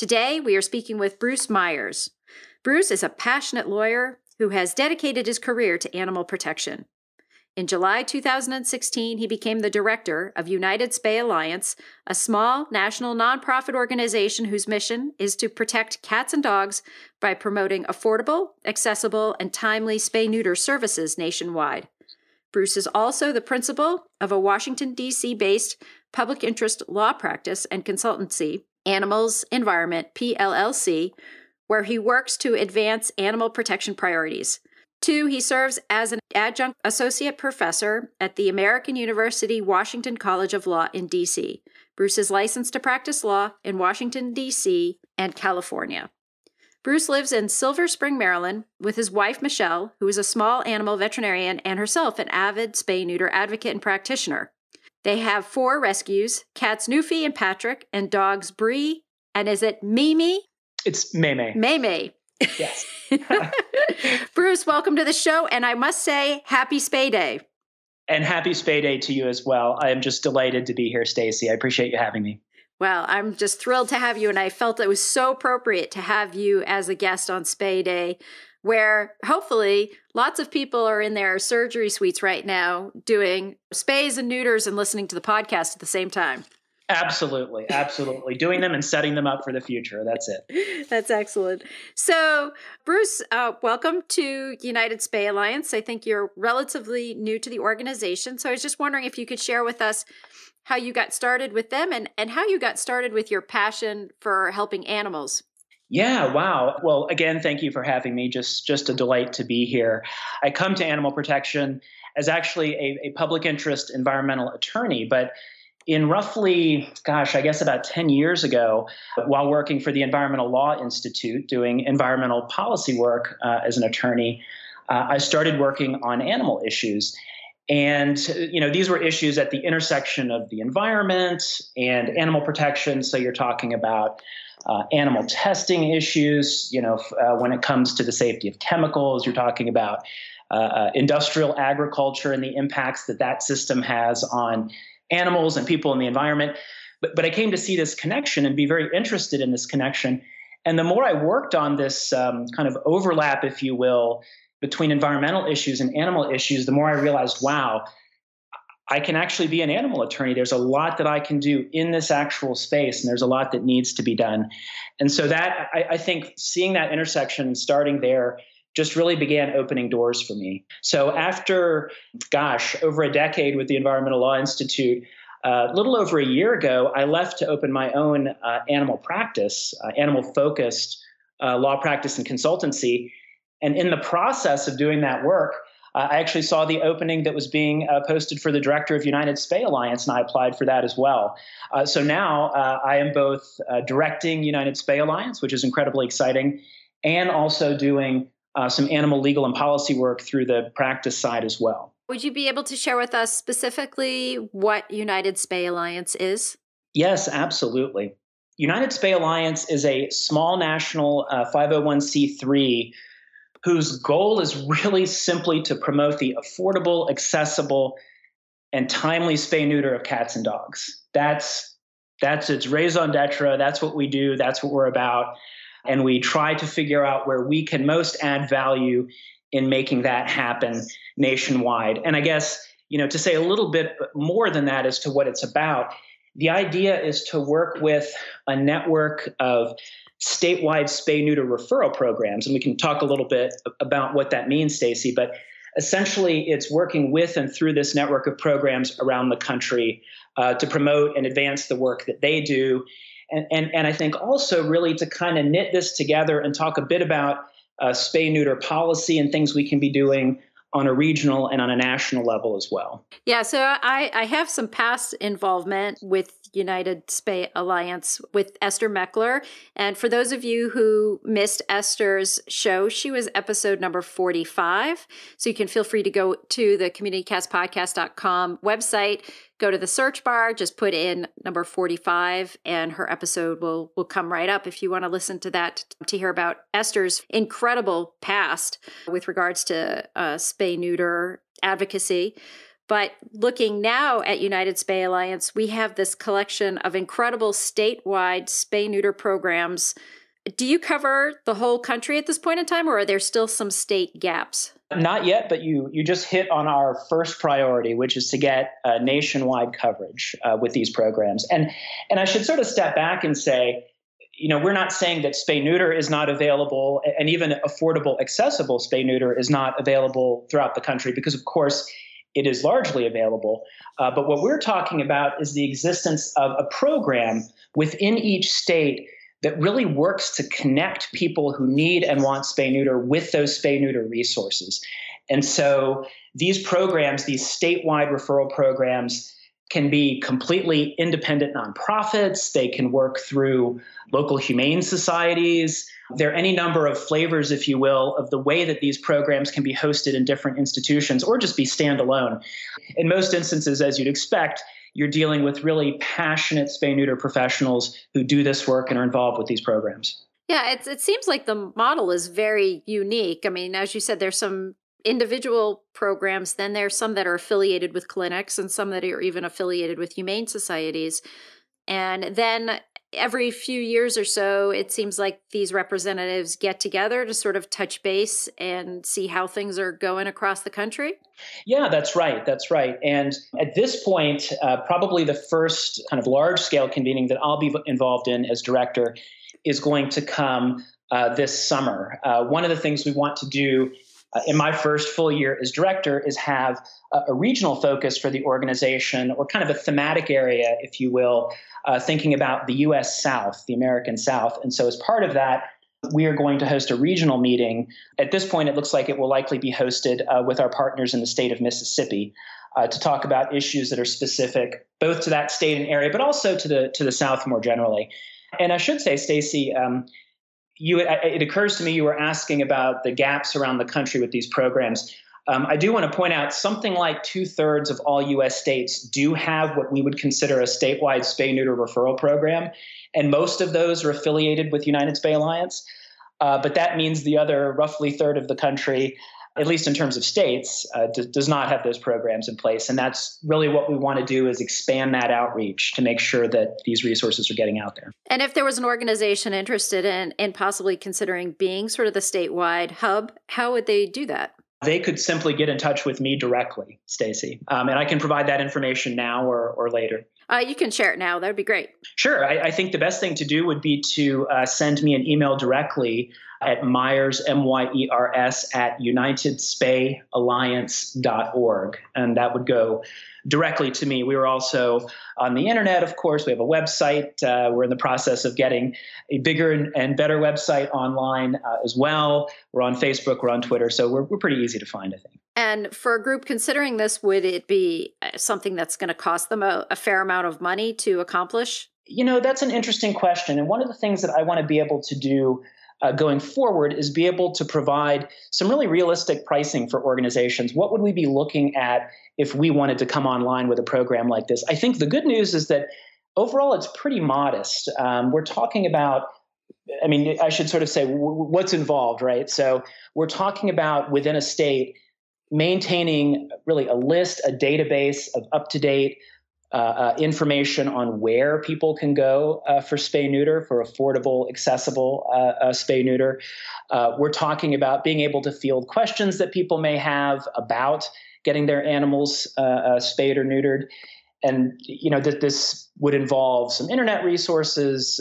Today, we are speaking with Bruce Myers. Bruce is a passionate lawyer who has dedicated his career to animal protection. In July 2016, he became the director of United Spay Alliance, a small national nonprofit organization whose mission is to protect cats and dogs by promoting affordable, accessible, and timely spay neuter services nationwide. Bruce is also the principal of a Washington, D.C. based public interest law practice and consultancy, Animals Environment PLLC, where he works to advance animal protection priorities. Two, he serves as an adjunct associate professor at the American University Washington College of Law in D.C. Bruce is licensed to practice law in Washington, D.C. and California. Bruce lives in Silver Spring, Maryland, with his wife, Michelle, who is a small animal veterinarian and herself an avid spay neuter advocate and practitioner. They have four rescues cats Newfie and Patrick, and dogs Bree, and is it Mimi? It's Maymay. Maymay. Yes. Bruce, welcome to the show. And I must say, happy Spay Day. And happy Spay Day to you as well. I am just delighted to be here, Stacy. I appreciate you having me. Well, I'm just thrilled to have you. And I felt it was so appropriate to have you as a guest on Spay Day, where hopefully lots of people are in their surgery suites right now doing spays and neuters and listening to the podcast at the same time. Absolutely, absolutely. Doing them and setting them up for the future. That's it. That's excellent. So, Bruce, uh, welcome to United Spay Alliance. I think you're relatively new to the organization. So, I was just wondering if you could share with us how you got started with them and, and how you got started with your passion for helping animals. Yeah, wow. Well, again, thank you for having me. Just just a delight to be here. I come to animal protection as actually a, a public interest environmental attorney, but in roughly, gosh, I guess about 10 years ago, while working for the Environmental Law Institute, doing environmental policy work uh, as an attorney, uh, I started working on animal issues. And you know, these were issues at the intersection of the environment and animal protection. So you're talking about uh, animal testing issues. You know, uh, when it comes to the safety of chemicals, you're talking about uh, uh, industrial agriculture and the impacts that that system has on animals and people in the environment. But, but I came to see this connection and be very interested in this connection. And the more I worked on this um, kind of overlap, if you will, between environmental issues and animal issues, the more I realized, wow, I can actually be an animal attorney. There's a lot that I can do in this actual space, and there's a lot that needs to be done. And so that I, I think seeing that intersection and starting there just really began opening doors for me. So after, gosh, over a decade with the Environmental Law Institute, uh, a little over a year ago, I left to open my own uh, animal practice, uh, animal focused uh, law practice and consultancy. And in the process of doing that work, uh, I actually saw the opening that was being uh, posted for the director of United Spay Alliance, and I applied for that as well. so now I am both directing United Spay Alliance, which is incredibly exciting, and also doing uh, some animal legal and policy work through the practice side as well. Would you be able to share with us specifically what United Spay Alliance is? Yes, absolutely. United Spay Alliance is a small national uh, 501c3 whose goal is really simply to promote the affordable, accessible, and timely spay neuter of cats and dogs. That's that's its raison d'etre. That's what we do. That's what we're about and we try to figure out where we can most add value in making that happen nationwide. And I guess, you know, to say a little bit more than that as to what it's about, the idea is to work with a network of statewide spay neuter referral programs and we can talk a little bit about what that means Stacy but essentially it's working with and through this network of programs around the country uh, to promote and advance the work that they do. And, and, and I think also really to kind of knit this together and talk a bit about uh, spay neuter policy and things we can be doing on a regional and on a national level as well. Yeah, so I, I have some past involvement with United Spay Alliance with Esther Mechler. And for those of you who missed Esther's show, she was episode number 45. So you can feel free to go to the communitycatspodcast.com website, go to the search bar, just put in number 45, and her episode will, will come right up if you want to listen to that to hear about Esther's incredible past with regards to uh, spay neuter advocacy. But looking now at United Spay Alliance, we have this collection of incredible statewide spay neuter programs. Do you cover the whole country at this point in time, or are there still some state gaps? Not yet, but you you just hit on our first priority, which is to get uh, nationwide coverage uh, with these programs. And and I should sort of step back and say, you know, we're not saying that spay neuter is not available, and even affordable, accessible spay neuter is not available throughout the country, because of course it is largely available. Uh, but what we're talking about is the existence of a program within each state that really works to connect people who need and want spay neuter with those spay neuter resources. And so these programs, these statewide referral programs, can be completely independent nonprofits. They can work through local humane societies. There are any number of flavors, if you will, of the way that these programs can be hosted in different institutions or just be standalone. In most instances, as you'd expect, you're dealing with really passionate spay neuter professionals who do this work and are involved with these programs. Yeah, it, it seems like the model is very unique. I mean, as you said, there's some individual programs, then there's some that are affiliated with clinics and some that are even affiliated with humane societies. And then every few years or so, it seems like these representatives get together to sort of touch base and see how things are going across the country? Yeah, that's right. That's right. And at this point, uh, probably the first kind of large scale convening that I'll be involved in as director is going to come uh, this summer. Uh, one of the things we want to do uh, in my first full year as director is have a, a, regional focus for the organization or kind of a thematic area, if you will, uh, thinking about the U.S. South, the American South. And so, as part of that, we are going to host a regional meeting. At this point, it looks like it will likely be hosted uh, with our partners in the state of Mississippi. Uh, to talk about issues that are specific both to that state and area, but also to the to the South more generally. And I should say, Stacy, um, you it occurs to me you were asking about the gaps around the country with these programs. Um, I do want to point out something like two thirds of all U.S. states do have what we would consider a statewide spay neuter referral program, and most of those are affiliated with United Spay Alliance. Uh, but that means the other roughly third of the country at least in terms of states, uh, d- does not have those programs in place. And that's really what we want to do is expand that outreach to make sure that these resources are getting out there. And if there was an organization interested in, in possibly considering being sort of the statewide hub, how would they do that? They could simply get in touch with me directly, Stacy, um, and I can provide that information now or, or later. Uh, you can share it now. That would be great. Sure. I, I, think the best thing to do would be to uh, send me an email directly at Myers, M Y E R S, at unitedspayalliance.org. And that would go directly to me. We were also on the internet, of course. We have a website. Uh, we're in the process of getting a bigger and, and better website online uh, as well. We're on Facebook, we're on Twitter. So we're, we're pretty easy to find, I think. And for a group considering this, would it be uh, something that's going to cost them a, a fair amount of money to accomplish? You know, that's an interesting question. And one of the things that I want to be able to do uh, going forward is be able to provide some really realistic pricing for organizations. What would we be looking at if we wanted to come online with a program like this? I think the good news is that overall it's pretty modest. Um, we're talking about I mean, I should sort of say what's involved, right? So we're talking about within a state maintaining really a list, a database of up to date uh, uh, information on where people can go uh, for spay neuter, for affordable, accessible uh, uh, spay neuter. Uh, we're talking about being able to field questions that people may have about getting their animals spayed or neutered. And you know that this would involve some internet resources,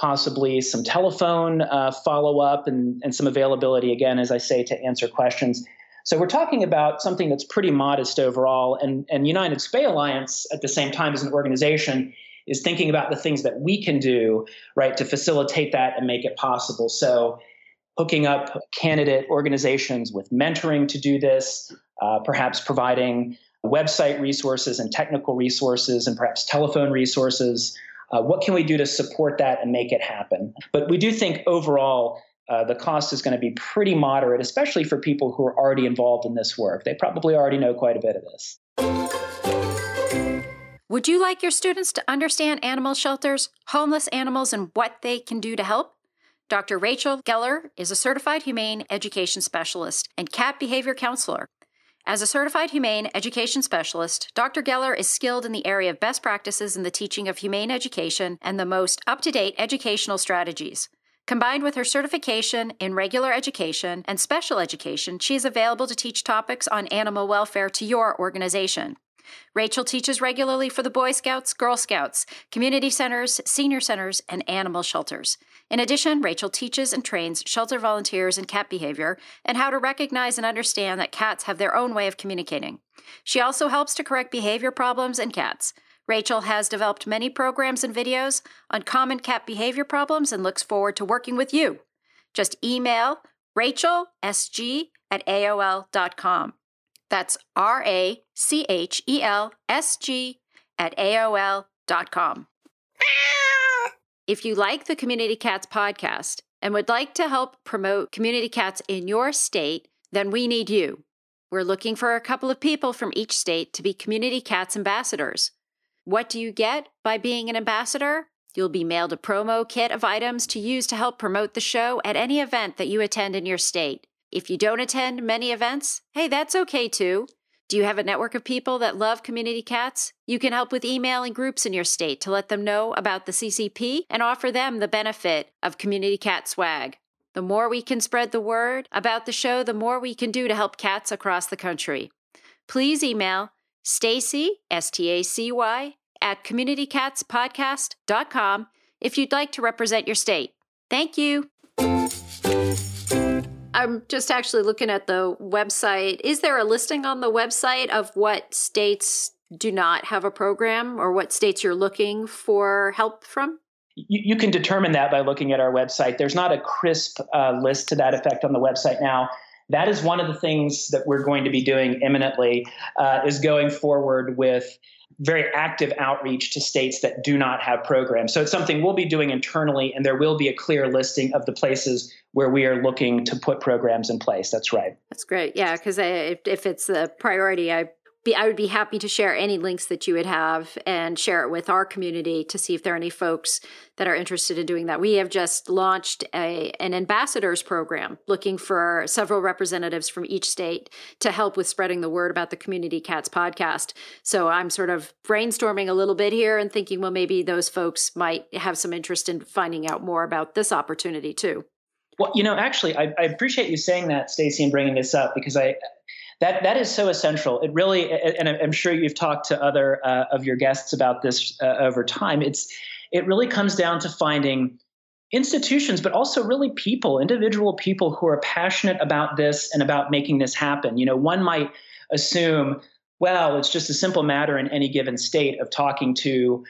possibly some telephone follow up, and, and some availability again, as I say, to answer questions. So we're talking about something that's pretty modest overall. And, and United Spay Alliance, at the same time as an organization, is thinking about the things that we can do, right, to facilitate that and make it possible. So hooking up candidate organizations with mentoring to do this, uh, perhaps providing website resources and technical resources and perhaps telephone resources. Uh, what can we do to support that and make it happen? But we do think overall uh, the cost is going to be pretty moderate, especially for people who are already involved in this work. They probably already know quite a bit of this. Would you like your students to understand animal shelters, homeless animals, and what they can do to help? Dr. Rachel Geller is a certified humane education specialist and cat behavior counselor. As a certified humane education specialist, Dr. Geller is skilled in the area of best practices in the teaching of humane education and the most up to date educational strategies. Combined with her certification in regular education and special education, she is available to teach topics on animal welfare to your organization. Rachel teaches regularly for the Boy Scouts, Girl Scouts, community centers, senior centers, and animal shelters. In addition, Rachel teaches and trains shelter volunteers in cat behavior and how to recognize and understand that cats have their own way of communicating. She also helps to correct behavior problems in cats. Rachel has developed many programs and videos on common cat behavior problems and looks forward to working with you. Just email rachelsg at aol.com. That's R A C H E L S G at AOL.com. If you like the Community Cats podcast and would like to help promote community cats in your state, then we need you. We're looking for a couple of people from each state to be Community Cats ambassadors. What do you get by being an ambassador? You'll be mailed a promo kit of items to use to help promote the show at any event that you attend in your state. If you don't attend many events, hey, that's okay too. Do you have a network of people that love community cats? You can help with emailing groups in your state to let them know about the CCP and offer them the benefit of community cat swag. The more we can spread the word about the show, the more we can do to help cats across the country. Please email Stacy, S T A C Y, at communitycatspodcast.com if you'd like to represent your state. Thank you. I'm just actually looking at the website. Is there a listing on the website of what states do not have a program or what states you're looking for help from? You, you can determine that by looking at our website. There's not a crisp uh, list to that effect on the website now. That is one of the things that we're going to be doing imminently. Uh, is going forward with very active outreach to states that do not have programs. So it's something we'll be doing internally, and there will be a clear listing of the places where we are looking to put programs in place. That's right. That's great. Yeah, because if, if it's a priority, I be, I would be happy to share any links that you would have and share it with our community to see if there are any folks that are interested in doing that. We have just launched a, an ambassadors program looking for several representatives from each state to help with spreading the word about the Community Cats podcast. So I'm sort of brainstorming a little bit here and thinking, well, maybe those folks might have some interest in finding out more about this opportunity too. Well, you know, actually, I, I appreciate you saying that, Stacy, and bringing this up because I that that is so essential. It really, and I'm sure you've talked to other uh, of your guests about this uh, over time. It's it really comes down to finding institutions, but also really people, individual people who are passionate about this and about making this happen. You know, one might assume, well, it's just a simple matter in any given state of talking to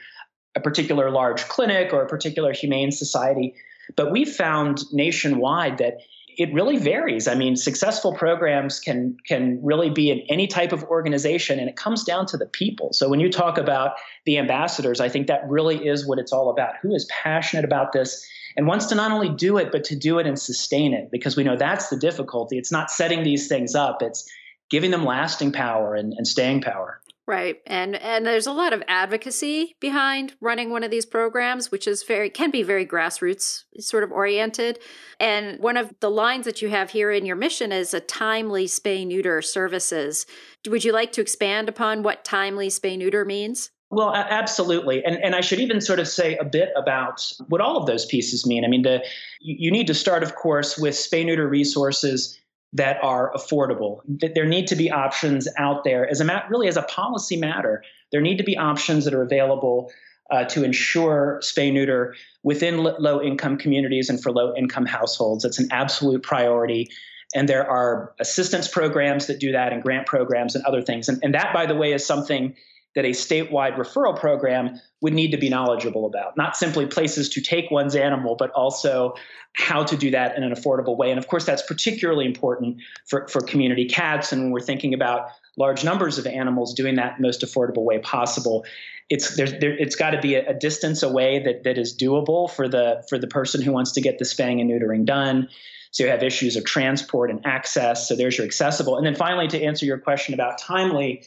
a particular large clinic or a particular humane society. But we've found nationwide that it really varies. I mean, successful programs can can really be in any type of organization, and it comes down to the people. So when you talk about the ambassadors, I think that really is what it's all about. Who is passionate about this and wants to not only do it, but to do it and sustain it? Because we know that's the difficulty. It's not setting these things up; it's giving them lasting power and, and staying power. Right. And and there's a lot of advocacy behind running one of these programs, which is very can be very grassroots sort of oriented. And one of the lines that you have here in your mission is a timely spay neuter services. Would you like to expand upon what timely spay neuter means? Well, absolutely, and and I should even sort of say a bit about what all of those pieces mean. I mean, the you, you need to start, of course, with spay neuter resources that are affordable. There need to be options out there as a really as a policy matter. There need to be options that are available uh, to ensure spay neuter within l- low income communities and for low income households. It's an absolute priority. And there are assistance programs that do that and grant programs and other things. And, and that, by the way, is something that a statewide referral program would need to be knowledgeable about. Not simply places to take one's animal, but also how to do that in an affordable way. And of course, that's particularly important for, for community cats. And when we're thinking about large numbers of animals, doing that the most affordable way possible. It's there, it's got to be a, a, distance away that that is doable for the for the person who wants to get the spaying and neutering done. So you have issues of transport and access. So there's your accessible. And then finally, to answer your question about timely,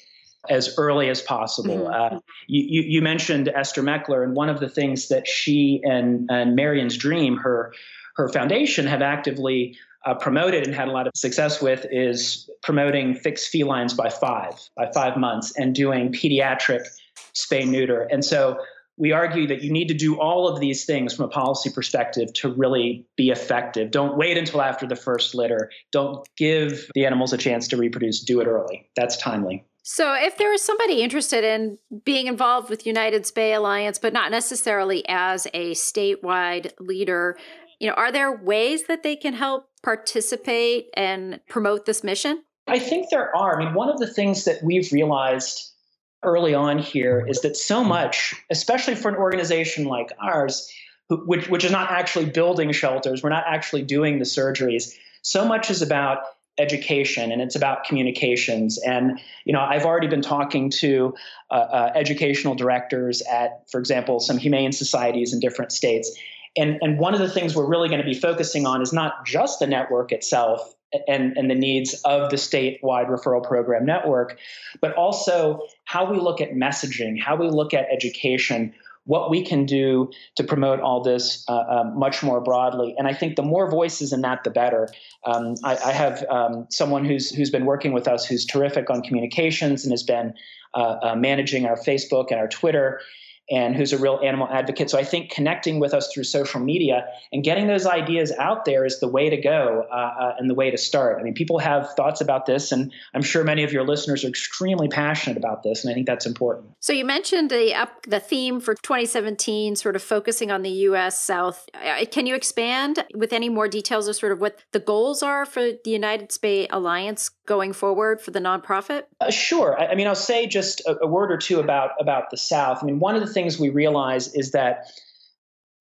as early as possible. Mm-hmm. Uh, you, you, mentioned Esther Mechler, and one of the things that she and, and Marian's Dream, her her foundation, have actively uh, promoted and had a lot of success with is promoting fixed felines by five by five months and doing pediatric spay neuter. And so we argue that you need to do all of these things from a policy perspective to really be effective. Don't wait until after the first litter. Don't give the animals a chance to reproduce. Do it early. That's timely. So, if there is somebody interested in being involved with United Spay Alliance, but not necessarily as a statewide leader, you know, are there ways that they can help participate and promote this mission? I think there are. I mean, one of the things that we've realized early on here is that so much, especially for an organization like ours, which, which is not actually building shelters, we're not actually doing the surgeries, so much is about education and it's about communications. And you know i've already been talking to uh, uh, educational directors at for example some humane societies in different states. And, and one of the things we're really going to be focusing on is not just the network itself and, and the needs of the statewide referral program network, but also how we look at messaging, how we look at education, what we can do to promote all this uh, uh, much more broadly. And I think the more voices in that, the better. Um, I, I, have um, someone who's who's been working with us who's terrific on communications and has been uh, uh managing our Facebook and our Twitter and who's a real animal advocate. So I think connecting with us through social media and getting those ideas out there is the way to go uh, uh, and the way to start. I mean, people have thoughts about this, and I'm sure many of your listeners are extremely passionate about this, and I think that's important. So you mentioned the up the theme for 2017, sort of focusing on the U.S. South. Uh, can you expand with any more details of sort of what the goals are for the United Spay Alliance going forward for the nonprofit? Uh, sure. I, I, mean, I'll say just a, a word or two about about the South. I mean, one of the things we realize is that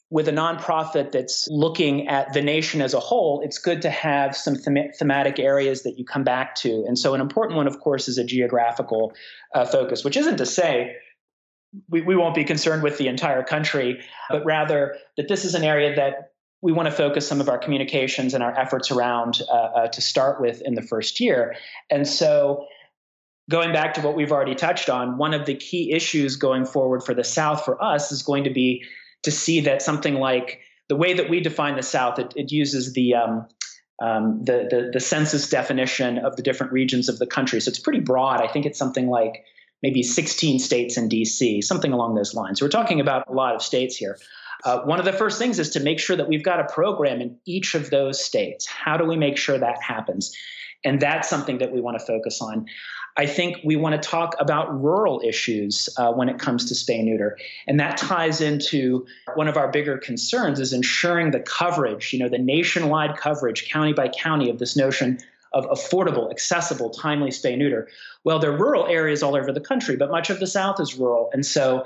with a nonprofit that's looking at the nation as a whole, it's good to have some them- thematic areas that you come back to. And so, an important one, of course, is a geographical uh, focus, which isn't to say we, we won't be concerned with the entire country, but rather that this is an area that we want to focus some of our communications and our efforts around uh, uh, to start with in the first year. And so, going back to what we've already touched on, one of the key issues going forward for the South for us is going to be to see that something like the way that we define the South, it, it uses the, um, um, the, the, the census definition of the different regions of the country. So it's pretty broad. I think it's something like maybe 16 states in DC, something along those lines. So we're talking about a lot of states here. Uh, one of the first things is to make sure that we've got a program in each of those states. How do we make sure that happens? And that's something that we want to focus on. I think we want to talk about rural issues uh, when it comes to spay neuter. And that ties into one of our bigger concerns is ensuring the coverage, you know, the nationwide coverage, county by county, of this notion of affordable, accessible, timely spay neuter. Well, there are rural areas all over the country, but much of the South is rural. And so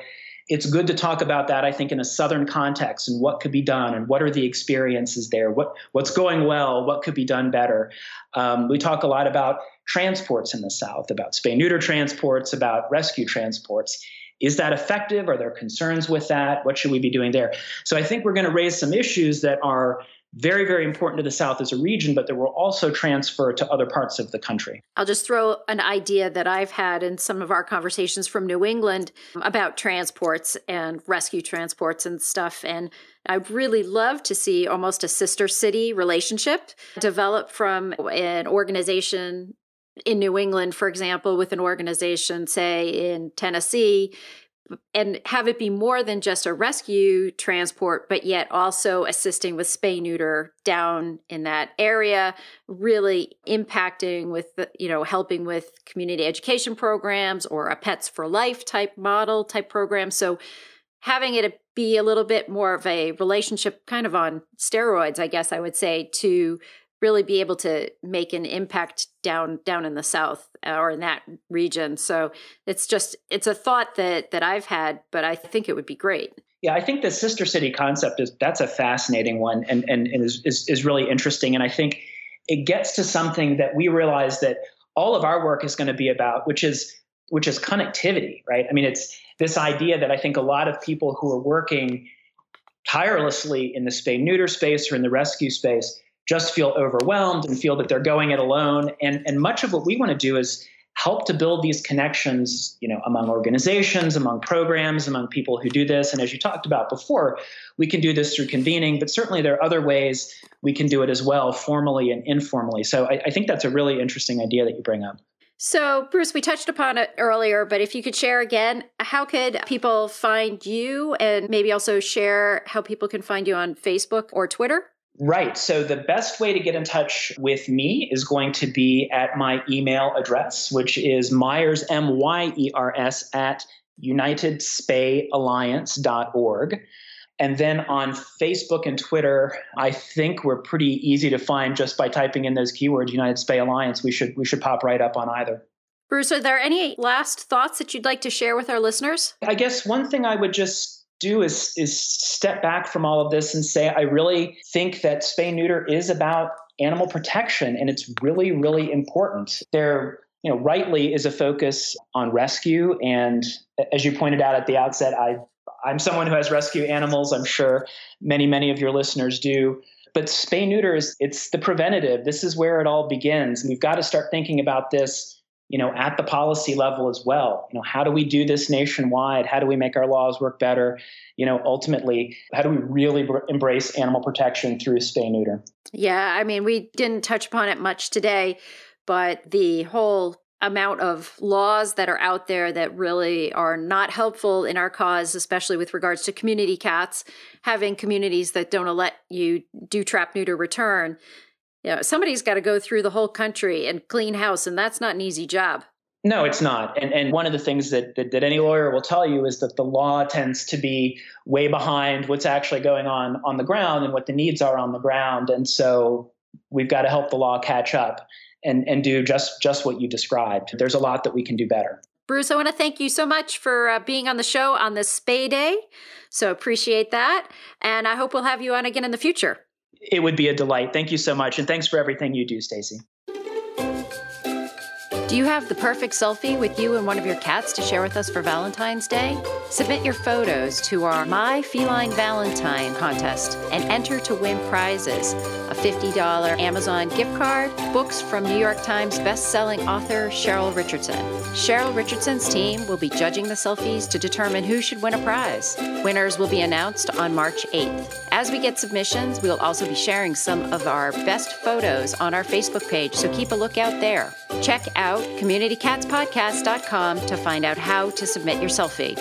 it's good to talk about that, I think, in a Southern context and what could be done and what are the experiences there, what, what's going well, what could be done better. Um, we talk a lot about transports in the South, about spay neuter transports, about rescue transports. Is that effective? Are there concerns with that? What should we be doing there? So I think we're going to raise some issues that are very, very important to the South as a region, but that will also transfer to other parts of the country. I'll just throw an idea that I've had in some of our conversations from New England about transports and rescue transports and stuff. And I'd really love to see almost a sister city relationship develop from an organization in New England, for example, with an organization, say in Tennessee, and have it be more than just a rescue transport, but yet also assisting with spay neuter down in that area, really impacting with, you know, helping with community education programs or a Pets for Life type model type program. So having it be a little bit more of a relationship kind of on steroids, I guess I would say, to really be able to make an impact down down in the south uh, or in that region. So it's just it's a thought that that i've had but i think it would be great. Yeah i think the sister city concept is that's a fascinating one and and, and is, is, is really interesting. And i think it gets to something that we realize that all of our work is going to be about which is which is connectivity right? I mean it's this idea that i think a lot of people who are working tirelessly in the spay neuter space or in the rescue space just feel overwhelmed and feel that they're going it alone. And, and much of what we want to do is help to build these connections, you know, among organizations, among programs, among people who do this. And as you talked about before, we can do this through convening, but certainly there are other ways we can do it as well, formally and informally. So I, I think that's a really interesting idea that you bring up. So, Bruce, we touched upon it earlier, but if you could share again, how could people find you and maybe also share how people can find you on Facebook or Twitter? Right. So the best way to get in touch with me is going to be at my email address, which is Myers, M Y E R S, at unitedspayalliance.org. And then on Facebook and Twitter, I think we're pretty easy to find just by typing in those keywords, United Spay Alliance. We should we should pop right up on either. Bruce, are there any last thoughts that you'd like to share with our listeners? I guess one thing I would just do is is step back from all of this and say I really think that spay neuter is about animal protection and it's really really important. There you know rightly is a focus on rescue and as you pointed out at the outset I I'm someone who has rescue animals. I'm sure many many of your listeners do. But spay neuter is it's the preventative. This is where it all begins. We've got to start thinking about this you know, at the policy level as well. You know, how do we do this nationwide? How do we make our laws work better? You know, ultimately, how do we really embrace animal protection through spay neuter? Yeah, I mean, we didn't touch upon it much today, but the whole amount of laws that are out there that really are not helpful in our cause, especially with regards to community cats, having communities that don't let you do trap neuter return you know, somebody's got to go through the whole country and clean house, and that's not an easy job. No, it's not. And and one of the things that, that, that any lawyer will tell you is that the law tends to be way behind what's actually going on on the ground and what the needs are on the ground. And so we've got to help the law catch up and and do just just what you described. There's a lot that we can do better. Bruce, I want to thank you so much for uh, being on the show on this Spay Day. So appreciate that. And I hope we'll have you on again in the future. It would be a delight. Thank you so much. And thanks for everything you do, Stacy. Do you have the perfect selfie with you and one of your cats to share with us for Valentine's Day? Submit your photos to our My Feline Valentine contest and enter to win prizes a $50 Amazon gift card, books from New York Times best-selling author Cheryl Richardson. Cheryl Richardson's team will be judging the selfies to determine who should win a prize. Winners will be announced on March 8th. As we get submissions, we will also be sharing some of our best photos on our Facebook page, so keep a lookout there. Check out communitycatspodcast.com to find out how to submit your selfie.